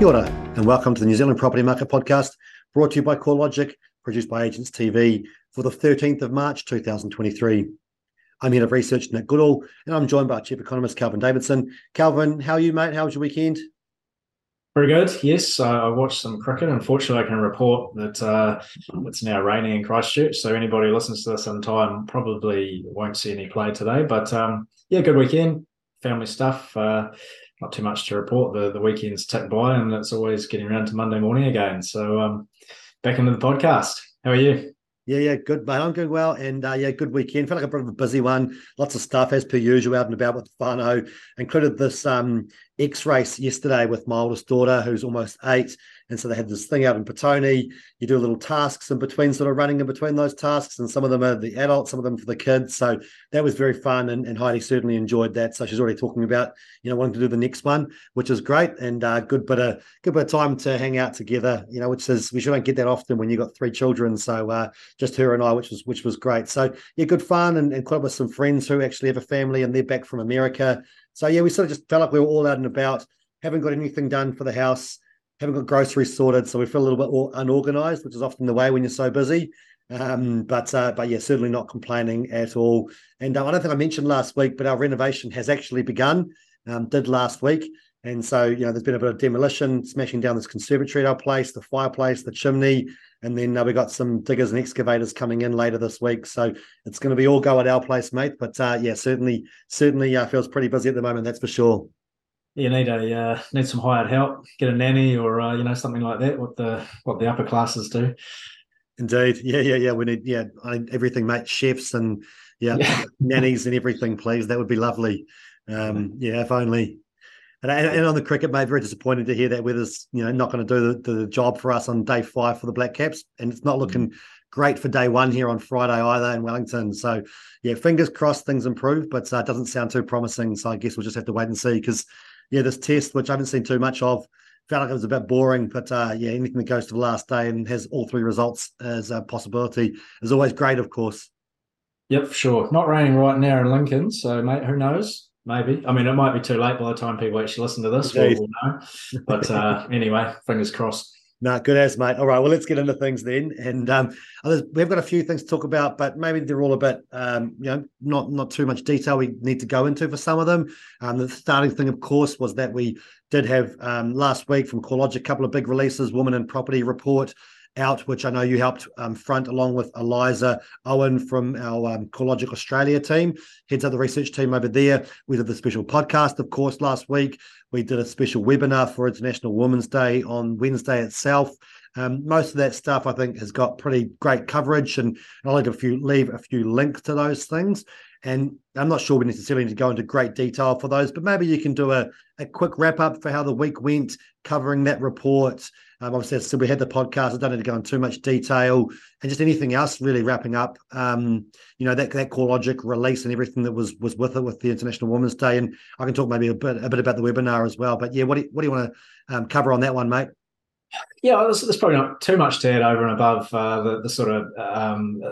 Kia ora, and welcome to the New Zealand Property Market Podcast, brought to you by CoreLogic, produced by Agents TV for the 13th of March 2023. I'm Head of Research Nick Goodall, and I'm joined by Chief Economist Kelvin Davidson. Kelvin, how are you, mate? How was your weekend? Very good. Yes, uh, I watched some cricket. Unfortunately, I can report that uh, it's now raining in Christchurch. So anybody who listens to this on time probably won't see any play today. But um, yeah, good weekend. Family stuff. Uh, not too much to report. The the weekend's ticked by, and it's always getting around to Monday morning again. So um, back into the podcast. How are you? Yeah, yeah, good, mate. I'm doing well, and uh, yeah, good weekend. Felt like a bit of a busy one. Lots of stuff as per usual, out and about with whānau. Included this um, X race yesterday with my oldest daughter, who's almost eight, and so they had this thing out in Petone. You do little tasks in between, sort of running in between those tasks. And some of them are the adults, some of them for the kids. So that was very fun. And, and Heidi certainly enjoyed that. So she's already talking about, you know, wanting to do the next one, which is great. And uh, good bit of good bit of time to hang out together, you know, which is we shouldn't get that often when you've got three children. So uh, just her and I, which was which was great. So yeah, good fun and, and caught up with some friends who actually have a family and they're back from America. So yeah, we sort of just felt like we were all out and about, haven't got anything done for the house haven't got groceries sorted, so we feel a little bit unorganized, which is often the way when you're so busy. Um, but uh, but yeah, certainly not complaining at all. And uh, I don't think I mentioned last week, but our renovation has actually begun. Um, did last week, and so you know there's been a bit of demolition, smashing down this conservatory at our place, the fireplace, the chimney, and then uh, we got some diggers and excavators coming in later this week. So it's going to be all go at our place, mate. But uh, yeah, certainly certainly uh, feels pretty busy at the moment. That's for sure you need a uh, need some hired help, get a nanny or uh, you know something like that. What the what the upper classes do. Indeed, yeah, yeah, yeah. We need yeah I, everything, mate. Chefs and yeah, yeah. nannies and everything, please. That would be lovely. Um, yeah, if only. And, and, on the cricket, mate, very disappointed to hear that Weather's you know not going to do the, the job for us on day five for the Black Caps, and it's not mm. looking great for day one here on Friday either in Wellington. So yeah, fingers crossed things improve, but uh, it doesn't sound too promising. So I guess we'll just have to wait and see because yeah, this test, which I haven't seen too much of, felt like it was a bit boring. But uh, yeah, anything that goes to the last day and has all three results as a possibility is always great, of course. Yep, sure. Not raining right now in Lincoln, so mate, who knows? Maybe. I mean, it might be too late by the time people actually listen to this. We'll, know. But uh, anyway, fingers crossed. No, good as mate. All right, well, let's get into things then. And um, we've got a few things to talk about, but maybe they're all a bit, um, you know, not not too much detail we need to go into for some of them. Um, the starting thing, of course, was that we did have um, last week from CoreLogic a couple of big releases, Woman and Property report out, which I know you helped um, front along with Eliza Owen from our um, CoreLogic Australia team, heads up the research team over there. We did the special podcast, of course, last week. We did a special webinar for International Women's Day on Wednesday itself. Um, most of that stuff, I think, has got pretty great coverage, and I'll leave a few leave a few links to those things. And I'm not sure we necessarily need to go into great detail for those, but maybe you can do a, a quick wrap up for how the week went, covering that report. Um, obviously, so we had the podcast. I don't need to go into too much detail, and just anything else really wrapping up. Um, you know that that CoreLogic release and everything that was was with it with the International Women's Day, and I can talk maybe a bit a bit about the webinar as well. But yeah, what do you, what do you want to um, cover on that one, mate? Yeah, there's, there's, probably not too much to add over and above uh, the, the, sort of um,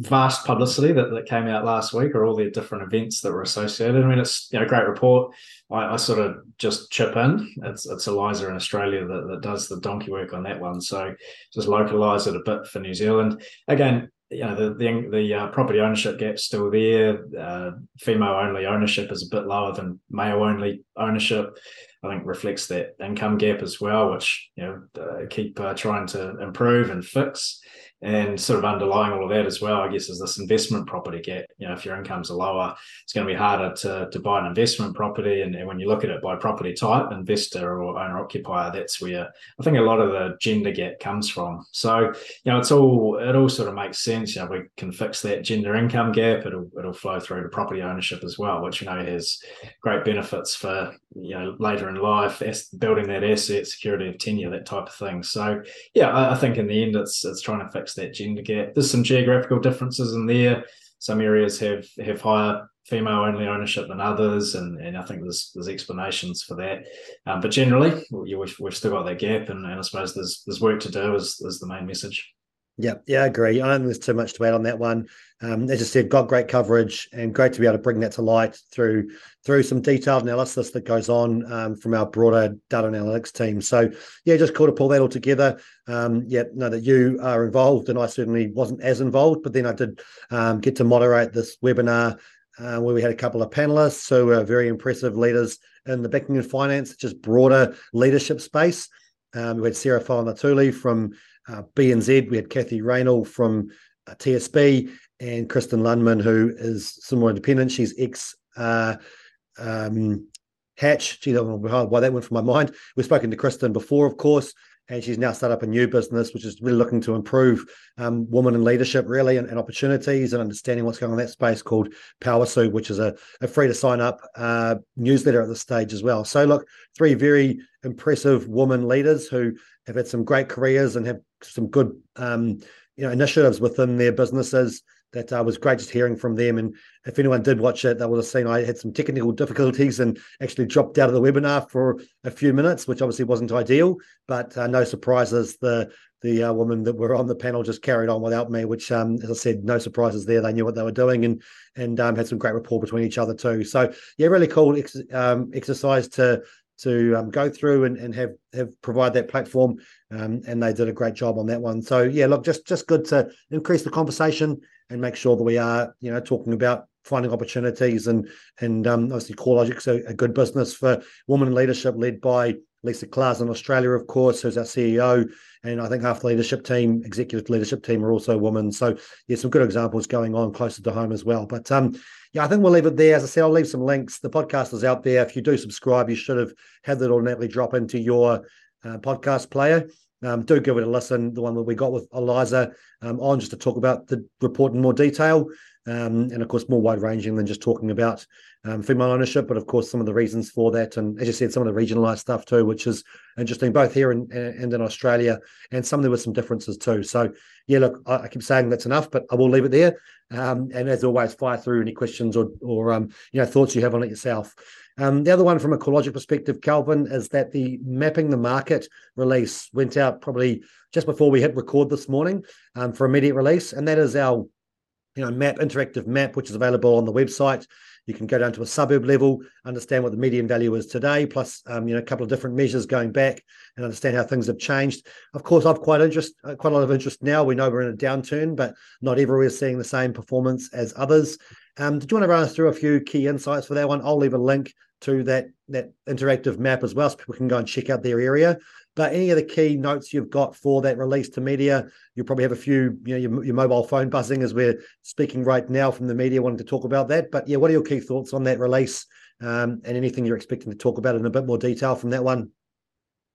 vast publicity that, that came out last week, or all the different events that were associated. I mean, it's you know, a great report. I, I, sort of just chip in. It's, it's Eliza in Australia that, that does the donkey work on that one. So just localize it a bit for New Zealand. Again, you know the the, the uh, property ownership gap's still there. Uh, female only ownership is a bit lower than male only ownership. I think reflects that income gap as well, which you know uh, keep uh, trying to improve and fix. And sort of underlying all of that as well, I guess, is this investment property gap. You know, if your incomes are lower, it's going to be harder to, to buy an investment property. And, and when you look at it by property type, investor or owner occupier, that's where I think a lot of the gender gap comes from. So, you know, it's all it all sort of makes sense. You know, we can fix that gender income gap. It'll it'll flow through to property ownership as well, which you know has great benefits for you know later in life, building that asset, security of tenure, that type of thing. So, yeah, I, I think in the end, it's it's trying to fix that gender gap. There's some geographical differences in there. Some areas have have higher female only ownership than others, and, and I think there's there's explanations for that. Um, but generally, we've, we've still got that gap, and, and I suppose there's there's work to do is is the main message. Yeah, yeah, I agree. I don't think there's too much to add on that one. Um, as I said, got great coverage and great to be able to bring that to light through through some detailed analysis that goes on um, from our broader data analytics team. So yeah, just cool to pull that all together. Um, yeah, know that you are involved, and I certainly wasn't as involved, but then I did um, get to moderate this webinar uh, where we had a couple of panelists who were very impressive leaders in the banking and finance, just broader leadership space. Um, we had Sarah Fainatuli from uh, BNZ. We had Kathy Raynall from uh, TSB and Kristen Lundman, who is more independent. She's ex uh, um, Hatch. Gee, why that went from my mind. We've spoken to Kristen before, of course, and she's now started up a new business, which is really looking to improve um, women in leadership, really, and, and, opportunities and understanding what's going on in that space called Power Suit, which is a, a free to sign up uh, newsletter at this stage as well. So, look, three very impressive women leaders who have had some great careers and have some good um, you know initiatives within their businesses that uh, was great just hearing from them. And if anyone did watch it, they would have seen I had some technical difficulties and actually dropped out of the webinar for a few minutes, which obviously wasn't ideal. But uh, no surprises. The the uh, women that were on the panel just carried on without me, which, um, as I said, no surprises there. They knew what they were doing and and um, had some great rapport between each other too. So yeah, really cool ex- um, exercise to to um, go through and, and have have provide that platform um, and they did a great job on that one so yeah look just just good to increase the conversation and make sure that we are you know talking about finding opportunities and and um, obviously CoreLogic's a, a good business for women in leadership led by Lisa Claes in Australia, of course, who's our CEO. And I think half the leadership team, executive leadership team, are also women. So, yeah, some good examples going on closer to home as well. But um, yeah, I think we'll leave it there. As I said, I'll leave some links. The podcast is out there. If you do subscribe, you should have had that automatically drop into your uh, podcast player. Um, do give it a listen. The one that we got with Eliza um, on just to talk about the report in more detail, um, and of course more wide ranging than just talking about um, female ownership, but of course some of the reasons for that, and as you said, some of the regionalised stuff too, which is interesting both here and, and in Australia, and some there were some differences too. So yeah, look, I, I keep saying that's enough, but I will leave it there. Um, and as always, fire through any questions or or um, you know thoughts you have on it yourself. Um, the other one from a CoreLogic perspective, Kelvin, is that the mapping the market release went out probably just before we hit record this morning um, for immediate release, and that is our you know map interactive map, which is available on the website. You can go down to a suburb level, understand what the median value is today, plus um, you know a couple of different measures going back, and understand how things have changed. Of course, I've quite interest, uh, quite a lot of interest now. We know we're in a downturn, but not everywhere seeing the same performance as others. Um, did you want to run us through a few key insights for that one? I'll leave a link to that that interactive map as well, so people can go and check out their area. But any of the key notes you've got for that release to media, you'll probably have a few, you know, your, your mobile phone buzzing as we're speaking right now from the media wanting to talk about that. But yeah, what are your key thoughts on that release um, and anything you're expecting to talk about in a bit more detail from that one?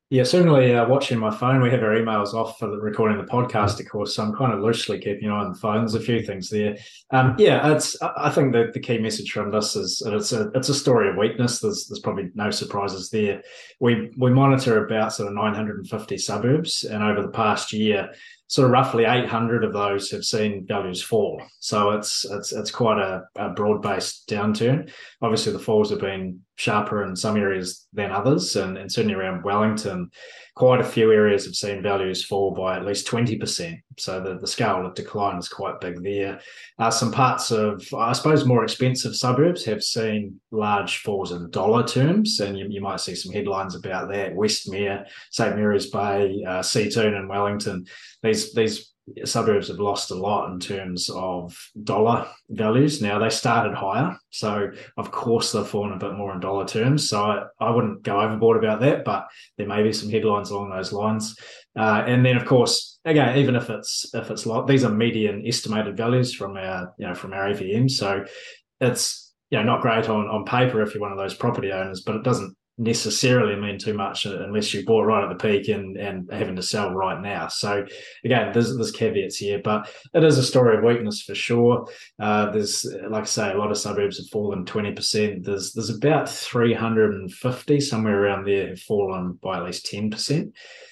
Yeah, certainly uh, watching my phone. We have our emails off for the recording the podcast, of course. So I'm kind of loosely keeping an eye on the phone. There's a few things there. Um, yeah, it's. I think that the key message from this is it's a it's a story of weakness. There's there's probably no surprises there. We we monitor about sort of 950 suburbs, and over the past year, sort of roughly 800 of those have seen values fall. So it's it's it's quite a, a broad based downturn. Obviously, the falls have been sharper in some areas than others, and, and certainly around Wellington, quite a few areas have seen values fall by at least 20%. So the, the scale of decline is quite big there. Uh, some parts of, I suppose, more expensive suburbs have seen large falls in dollar terms, and you, you might see some headlines about that. Westmere, St Mary's Bay, uh, Seatoun, and Wellington. These these suburbs have lost a lot in terms of dollar values. Now they started higher, so of course they've fallen a bit more in dollar terms. So I, I wouldn't go overboard about that, but there may be some headlines along those lines. Uh, and then of course, again, even if it's if it's like these are median estimated values from our you know from our AVM, so it's you know not great on on paper if you're one of those property owners, but it doesn't necessarily mean too much unless you bought right at the peak and and having to sell right now. So again, there's there's caveats here, but it is a story of weakness for sure. Uh, there's like I say, a lot of suburbs have fallen 20%. There's there's about 350 somewhere around there have fallen by at least 10%.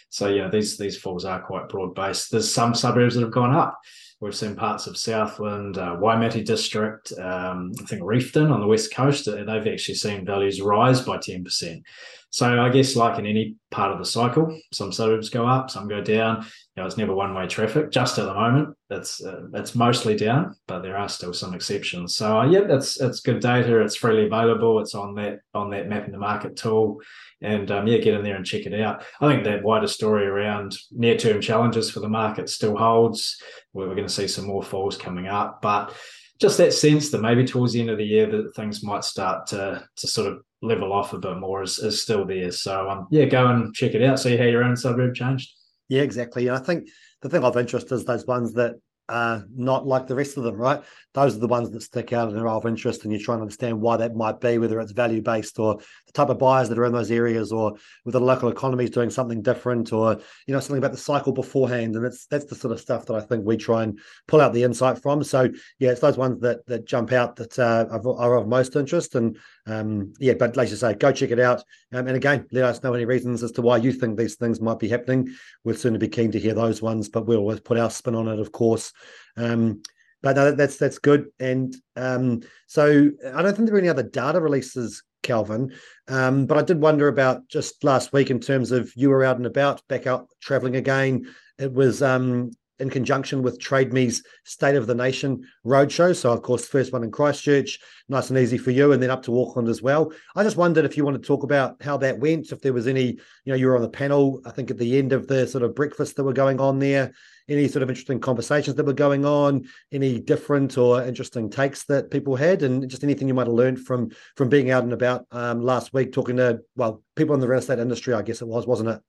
So yeah, these these falls are quite broad based. There's some suburbs that have gone up We've seen parts of Southland, uh, Waimate District, um, I think Reefton on the west coast. Uh, they've actually seen values rise by ten percent. So I guess like in any part of the cycle, some suburbs go up, some go down. You know, it's never one way traffic. Just at the moment, it's uh, it's mostly down, but there are still some exceptions. So uh, yeah, that's it's good data. It's freely available. It's on that on that mapping the market tool, and um, yeah, get in there and check it out. I think that wider story around near term challenges for the market still holds. We're going to see some more falls coming up, but just that sense that maybe towards the end of the year that things might start to to sort of level off a bit more is, is still there. So um, yeah, go and check it out. See how your own suburb changed. Yeah, exactly. And I think the thing of interest is those ones that uh, not like the rest of them, right? Those are the ones that stick out and are of interest, and you're trying to understand why that might be, whether it's value based or the type of buyers that are in those areas, or whether the local economy is doing something different, or you know something about the cycle beforehand. And that's that's the sort of stuff that I think we try and pull out the insight from. So yeah, it's those ones that that jump out that uh, are, are, of most interest. And um, yeah, but like you say, go check it out. Um, and again, let us know any reasons as to why you think these things might be happening. We'll certainly be keen to hear those ones, but we'll always put our spin on it, of course. Um, but no, that's that's good. And um, so I don't think there are any other data releases, Kelvin. Um, but I did wonder about just last week in terms of you were out and about, back out traveling again. It was um, in conjunction with Trade Me's State of the Nation roadshow. So, of course, first one in Christchurch, nice and easy for you, and then up to Auckland as well. I just wondered if you want to talk about how that went, if there was any, you know, you were on the panel, I think at the end of the sort of breakfast that were going on there, any sort of interesting conversations that were going on, any different or interesting takes that people had, and just anything you might have learned from from being out and about um, last week, talking to well people in the real estate industry, I guess it was, wasn't it?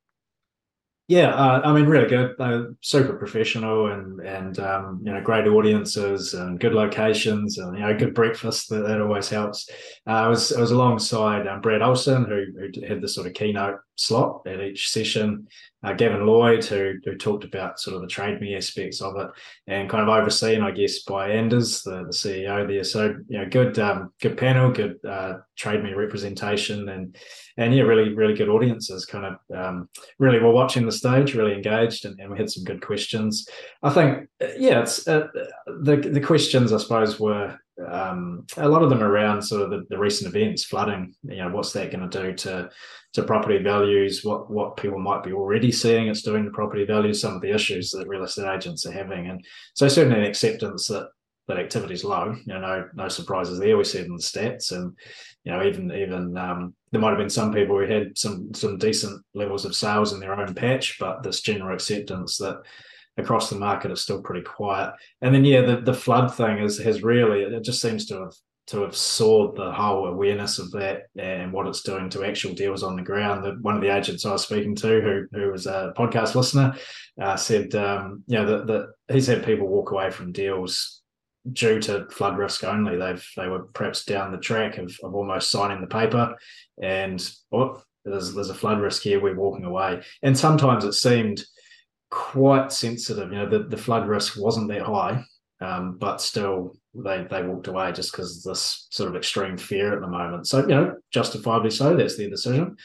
Yeah, uh, I mean, really good. Uh, super professional and and um, you know great audiences and good locations and you know good breakfast. That, that always helps. Uh, I was I was alongside um, Brad Olsen who, who had the sort of keynote slot at each session. Uh, Gavin Lloyd, who, who talked about sort of the trade me aspects of it, and kind of overseen, I guess, by Anders, the, the CEO there. So you know, good um, good panel, good uh, trade me representation, and and yeah, really really good audiences. Kind of um, really were watching the stage, really engaged, and, and we had some good questions. I think yeah, it's uh, the the questions I suppose were um, a lot of them around sort of the, the recent events, flooding. You know, what's that going to do to to property values? What what people might be already seeing it's doing to property values. Some of the issues that real estate agents are having, and so certainly an acceptance that that activity is low. You know, no no surprises there. We see it in the stats, and you know, even even um, there might have been some people who had some some decent levels of sales in their own patch, but this general acceptance that across the market is still pretty quiet. And then yeah, the, the flood thing is has really it just seems to have to have soared the whole awareness of that and what it's doing to actual deals on the ground. That one of the agents I was speaking to, who who was a podcast listener, uh, said um, you know that he's had people walk away from deals due to flood risk only. They've they were perhaps down the track of, of almost signing the paper, and oh, there's there's a flood risk here. We're walking away, and sometimes it seemed quite sensitive. You know, the, the flood risk wasn't that high, um, but still they they walked away just because this sort of extreme fear at the moment. So you know, justifiably so. That's their decision.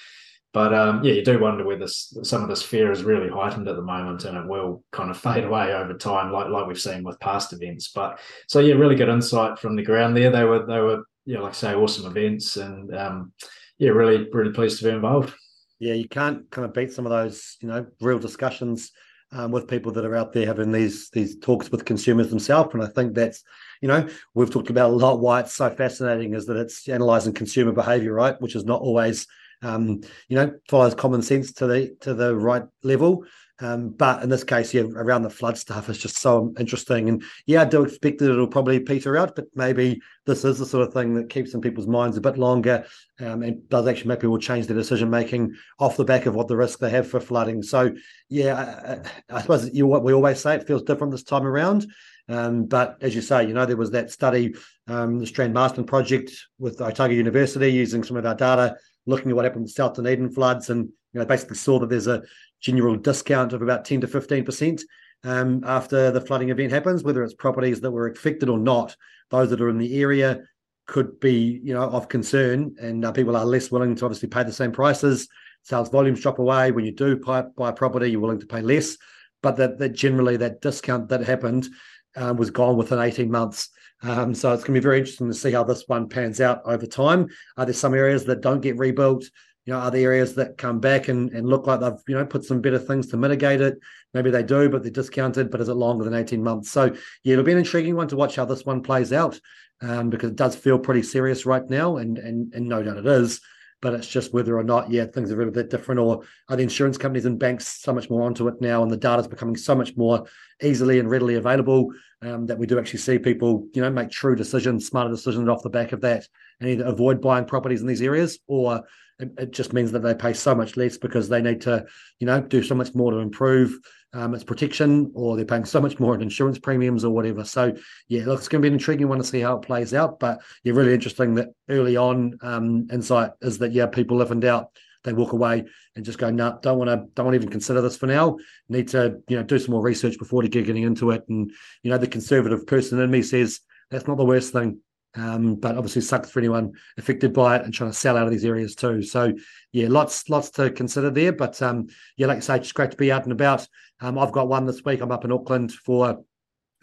But um, yeah, you do wonder whether some of this fear is really heightened at the moment, and it will kind of fade away over time, like like we've seen with past events. But so yeah, really good insight from the ground there. They were they were yeah, like I say, awesome events, and um, yeah, really really pleased to be involved. Yeah, you can't kind of beat some of those, you know, real discussions um, with people that are out there having these these talks with consumers themselves. And I think that's, you know, we've talked about a lot why it's so fascinating is that it's analyzing consumer behavior, right? Which is not always um, you know, follows common sense to the to the right level. Um, but in this case, yeah, around the flood stuff is just so interesting. And yeah, I do expect that it'll probably peter out, but maybe this is the sort of thing that keeps in people's minds a bit longer um, and does actually make people change their decision making off the back of what the risk they have for flooding. So yeah, I, I suppose you what we always say it feels different this time around. Um, but as you say, you know, there was that study, um, the Strand Marsden project with Otago University using some of our data, looking at what happened with South Dunedin floods, and you know, basically saw that there's a general discount of about 10 to 15% um, after the flooding event happens, whether it's properties that were affected or not. Those that are in the area could be, you know, of concern, and uh, people are less willing to obviously pay the same prices. Sales volumes drop away when you do buy, buy property. You're willing to pay less, but that, that generally that discount that happened um, was gone within 18 months. Um, so it's going to be very interesting to see how this one pans out over time. Are there some areas that don't get rebuilt? You know, are there areas that come back and, and look like they've, you know, put some better things to mitigate it? Maybe they do, but they're discounted. But is it longer than 18 months? So, yeah, it'll be an intriguing one to watch how this one plays out um, because it does feel pretty serious right now. And, and, and no doubt it is but it's just whether or not, yeah, things are a bit different, or are the insurance companies and banks so much more onto it now, and the data is becoming so much more easily and readily available um, that we do actually see people, you know, make true decisions, smarter decisions off the back of that, and either avoid buying properties in these areas, or it, it just means that they pay so much less because they need to, you know, do so much more to improve um, its protection, or they're paying so much more in insurance premiums or whatever. So yeah, look, it's going to be an intriguing one to see how it plays out. But yeah, really interesting that early on um, insight is that yeah, people live in doubt. They walk away and just go, no, nah, don't want to, don't want to even consider this for now. Need to, you know, do some more research before getting into it. And you know, the conservative person in me says that's not the worst thing. Um, but obviously sucks for anyone affected by it and trying to sell out of these areas too. So yeah, lots lots to consider there. But um, yeah, like I say, it's great to be out and about. Um, I've got one this week. I'm up in Auckland for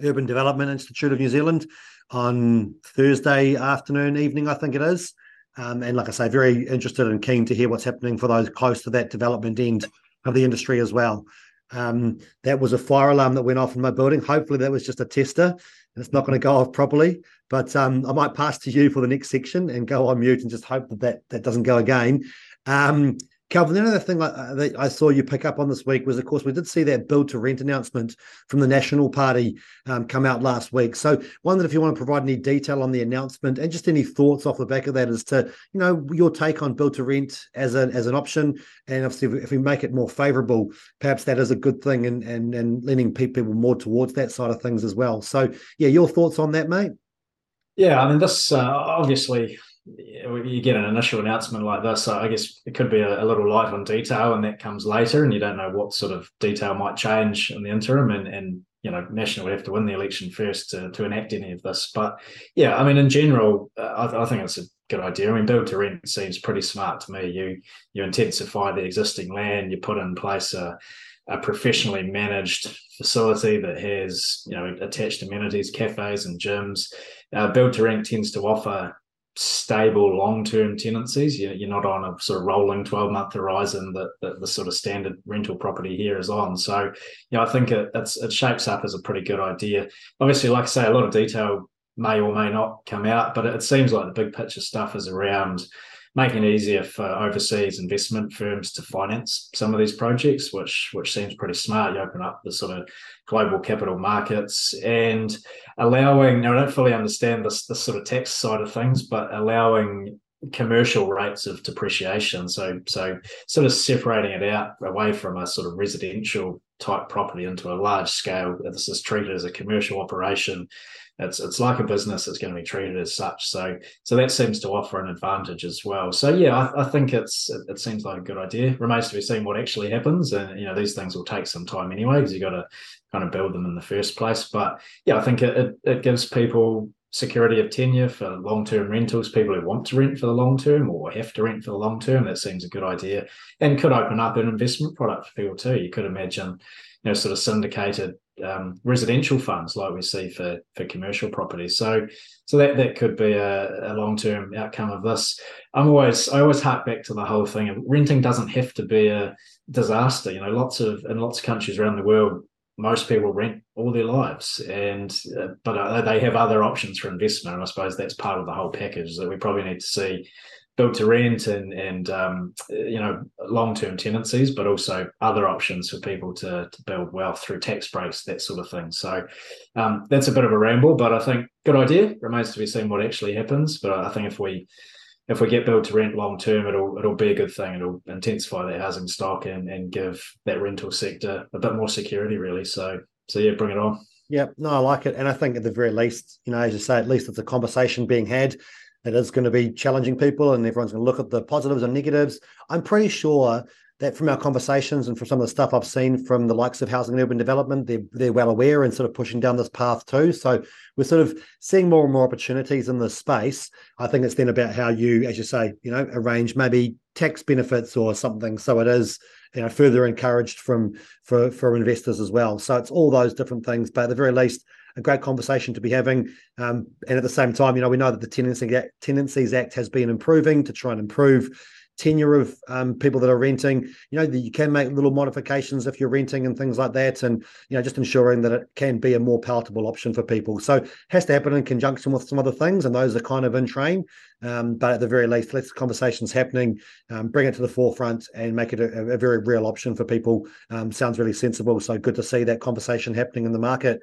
Urban Development Institute of New Zealand on Thursday afternoon, evening, I think it is. Um, and like I say, very interested and keen to hear what's happening for those close to that development end of the industry as well. Um, that was a fire alarm that went off in my building. Hopefully, that was just a tester and it's not going to go off properly. But um, I might pass to you for the next section and go on mute and just hope that that, that doesn't go again. Um, Kelvin, the other thing uh, that I saw you pick up on this week was, of course, we did see that build to rent announcement from the National Party um, come out last week. So, wondered if you want to provide any detail on the announcement and just any thoughts off the back of that as to, you know, your take on build to rent as an as an option, and obviously if we make it more favourable, perhaps that is a good thing, and and and leaning people more towards that side of things as well. So, yeah, your thoughts on that, mate? Yeah, I mean, this uh, obviously you get an initial announcement like this, so I guess it could be a, a, little light on detail, and that comes later, and you don't know what sort of detail might change in the interim, and and you know, National would have to win the election first to, to enact any of this. But yeah, I mean, in general, uh, I, I, think it's a good idea. I mean, build to rent seems pretty smart to me. You you intensify the existing land, you put in place a a professionally managed facility that has you know attached amenities, cafes, and gyms. Uh, build to rent tends to offer stable long-term tenancies. You're not on a sort of rolling 12-month horizon that, that, the sort of standard rental property here is on. So, know, I think it, it shapes up as a pretty good idea. Obviously, like I say, a lot of detail may or may not come out, but it seems like the big picture stuff is around making it easier for overseas investment firms to finance some of these projects, which which seems pretty smart. You open up the sort of global capital markets and allowing. Now, I don't fully understand this this sort of tax side of things, but allowing commercial rates of depreciation. So so sort of separating it out away from a sort of residential type property into a large scale. This is treated as a commercial operation it's it's like a business that's going to be treated as such. So so that seems to offer an advantage as well. So yeah, I, I think it's it, it, seems like a good idea. Remains to be seen what actually happens, and you know these things will take some time anyway because you've got to kind of build them in the first place. But yeah, I think it, it, it gives people security of tenure for long-term rentals people who want to rent for the long term or have to rent for the long term that seems a good idea and could open up an investment product for people too you could imagine know sort of syndicated um, residential funds like we see for for commercial properties. So so that that could be a, a long term outcome of this. I'm always I always hark back to the whole thing. And renting doesn't have to be a disaster. You know, lots of in lots of countries around the world, most people rent all their lives, and uh, but uh, they have other options for investment. And I suppose that's part of the whole package that we probably need to see built to rent and and um, you know long term tenancies, but also other options for people to, to build wealth through tax breaks, that sort of thing. So um, that's a bit of a ramble, but I think good idea. Remains to be seen what actually happens. But I think if we if we get built to rent long term, it'll it'll be a good thing. It'll intensify that housing stock and and give that rental sector a bit more security, really. So so yeah, bring it on. Yeah, no, I like it, and I think at the very least, you know, as you say, at least it's a conversation being had it is going to be challenging people and everyone's going to look at the positives and negatives. I'm pretty sure that from our conversations and from some of the stuff I've seen from the likes of housing and urban development, they're, they're well aware and sort of pushing down this path too. So we're sort of seeing more and more opportunities in this space. I think it's then about how you, as you say, you know, arrange maybe tax benefits or something. So it is you know further encouraged from for for investors as well. So it's all those different things, but at the very least, a great conversation to be having. Um, and at the same time, you know, we know that the Tenancy Act, Tenancies Act has been improving to try and improve tenure of um, people that are renting. You know, you can make little modifications if you're renting and things like that, and you know, just ensuring that it can be a more palatable option for people. So it has to happen in conjunction with some other things, and those are kind of in train. Um, but at the very least, let the conversations happening, um, bring it to the forefront, and make it a, a very real option for people. Um, sounds really sensible. So good to see that conversation happening in the market.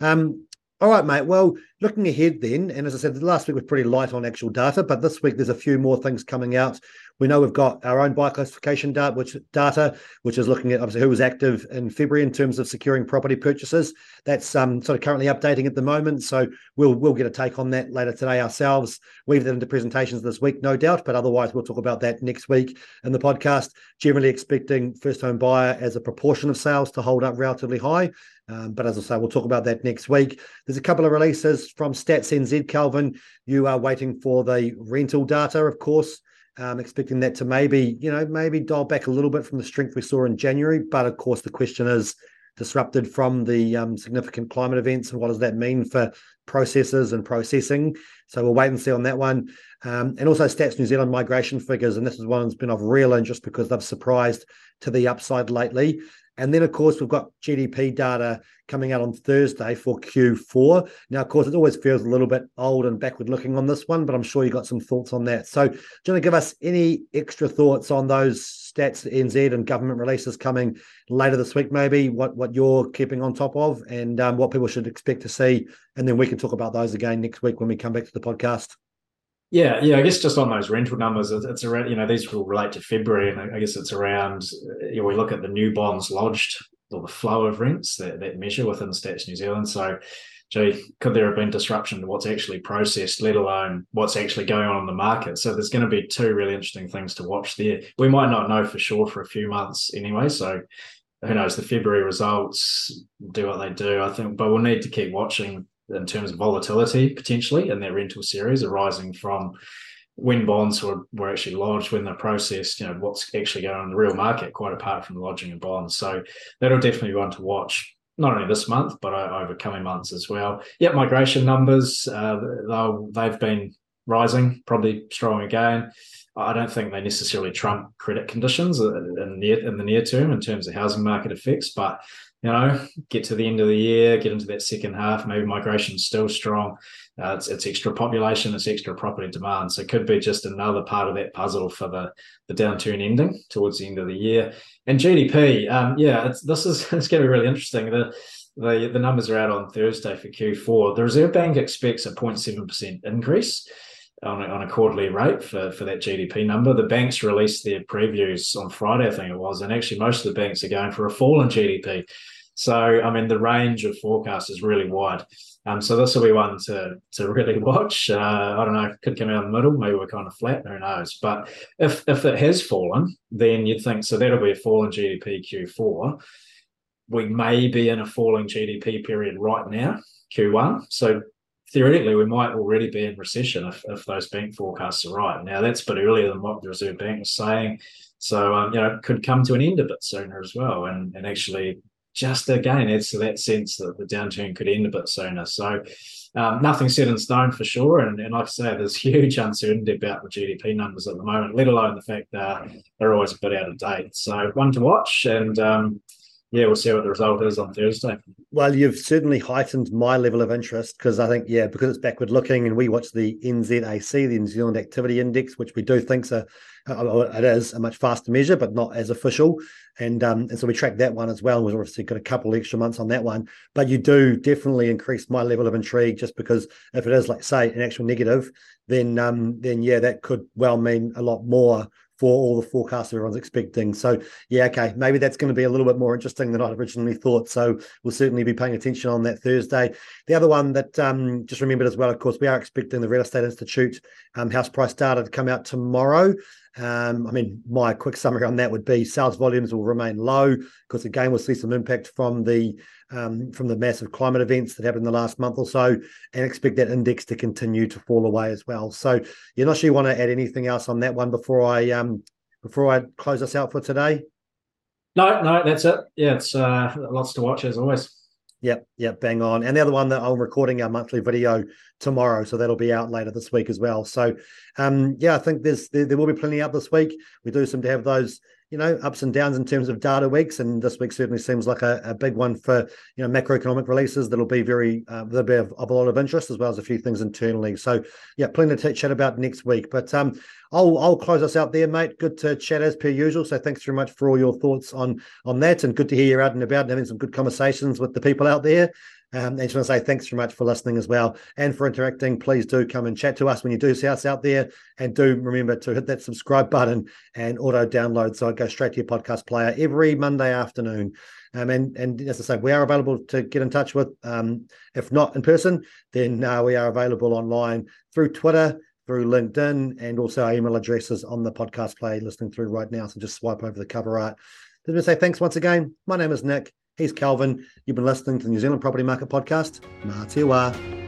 Um, all right, mate. Well, looking ahead then, and as I said, last week was pretty light on actual data, but this week there's a few more things coming out. We know we've got our own buyer classification data, which data, which is looking at obviously who was active in February in terms of securing property purchases. That's um, sort of currently updating at the moment, so we'll we'll get a take on that later today ourselves. Weave that into presentations this week, no doubt, but otherwise we'll talk about that next week in the podcast. Generally expecting first home buyer as a proportion of sales to hold up relatively high. Um, but as I say, we'll talk about that next week. There's a couple of releases from Stats NZ, Kelvin. You are waiting for the rental data, of course. Um, expecting that to maybe, you know, maybe dial back a little bit from the strength we saw in January. But of course, the question is disrupted from the um, significant climate events and what does that mean for processes and processing? So we'll wait and see on that one. Um, and also Stats New Zealand migration figures. And this is one that's been of real interest because they've surprised to the upside lately. And then, of course, we've got GDP data coming out on Thursday for Q4. Now, of course, it always feels a little bit old and backward looking on this one, but I'm sure you got some thoughts on that. So, do you want to give us any extra thoughts on those stats, NZ and government releases coming later this week, maybe what, what you're keeping on top of and um, what people should expect to see? And then we can talk about those again next week when we come back to the podcast. Yeah, yeah. I guess just on those rental numbers, it's around. You know, these will relate to February, and I guess it's around. You know, we look at the new bonds lodged or the flow of rents that, that measure within Stats New Zealand. So, gee, could there have been disruption to what's actually processed, let alone what's actually going on in the market? So, there's going to be two really interesting things to watch there. We might not know for sure for a few months anyway. So, who knows? The February results do what they do, I think, but we'll need to keep watching in terms of volatility potentially in their rental series arising from when bonds were, were actually lodged, when they're processed, you know, what's actually going on in the real market, quite apart from lodging of bonds. So that'll definitely be one to watch, not only this month, but over coming months as well. Yep, migration numbers, uh, they've been rising, probably strong again. I don't think they necessarily trump credit conditions in the near, in the near term in terms of housing market effects, but you know, get to the end of the year, get into that second half, maybe migration's still strong. Uh, it's, it's extra population, it's extra property demand. So it could be just another part of that puzzle for the, the downturn ending towards the end of the year. And GDP, um, yeah, this is it's going to be really interesting. The, the the numbers are out on Thursday for Q4. The Reserve Bank expects a 0.7% increase on a, on a quarterly rate for, for that GDP number. The banks released their previews on Friday, I think it was, and actually most of the banks are going for a fall in GDP. So, I mean, the range of forecasts is really wide. Um, so this will be one to to really watch. Uh, I don't know, could come out in the middle. Maybe we're kind of flat. Who knows? But if if it has fallen, then you'd think so. That'll be a fall in GDP Q4. We may be in a falling GDP period right now, Q1. So theoretically, we might already be in recession if, if those bank forecasts are right. Now, that's a bit earlier than what the Reserve Bank was saying. So, um, you know, it could come to an end a bit sooner as well. And, and actually, just again, adds to that sense that the downturn could end a bit sooner. So, um, nothing set in stone for sure. And, and like I say, there's huge uncertainty about the GDP numbers at the moment, let alone the fact that they're always a bit out of date. So, one to watch. And, um, yeah, we'll see what the result is on Thursday. Well, you've certainly heightened my level of interest because I think, yeah, because it's backward looking and we watch the NZAC, the New Zealand Activity Index, which we do think's a, it is a much faster measure, but not as official. And um, and so we track that one as well. We've obviously got a couple extra months on that one, but you do definitely increase my level of intrigue just because if it is like say an actual negative, then um, then yeah, that could well mean a lot more for all the forecasts everyone's expecting. So yeah, okay, maybe that's going to be a little bit more interesting than I'd originally thought. So we'll certainly be paying attention on that Thursday. The other one that um, just remembered as well, of course, we are expecting the Real Estate Institute um, house price data to come out tomorrow. Um, I mean, my quick summary on that would be sales volumes will remain low because again we'll see some impact from the um, from the massive climate events that happened in the last month or so, and expect that index to continue to fall away as well. So, you're not sure you want to add anything else on that one before I um, before I close us out for today. No, no, that's it. Yeah, it's uh, lots to watch as always. Yep, yep, bang on. And the other one that I'm recording our monthly video tomorrow, so that'll be out later this week as well. So, um, yeah, I think there's there, there will be plenty out this week. We do seem to have those you know ups and downs in terms of data weeks, and this week certainly seems like a, a big one for you know macroeconomic releases that'll be very uh, that'll be of, of, a lot of interest as well as a few things internally. So yeah, plenty to chat about next week. But um, I'll I'll close us out there, mate. Good to chat as per usual. So thanks very much for all your thoughts on on that, and good to hear you're out and about and having some good conversations with the people out there. Um, and just want to say thanks very much for listening as well and for interacting. Please do come and chat to us when you do see us out there. And do remember to hit that subscribe button and auto download so it goes straight to your podcast player every Monday afternoon. Um, and, and as I say, we are available to get in touch with. Um, if not in person, then uh, we are available online through Twitter, through LinkedIn, and also our email addresses on the podcast play listening through right now. So just swipe over the cover art. Let me say thanks once again. My name is Nick. He's Kelvin. You've been listening to the New Zealand Property Market Podcast. Mā te wā.